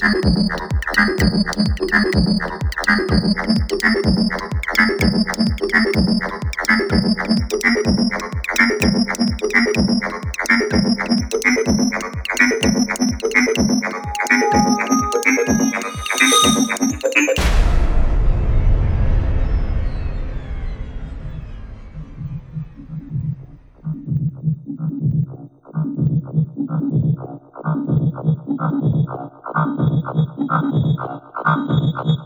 Thank you.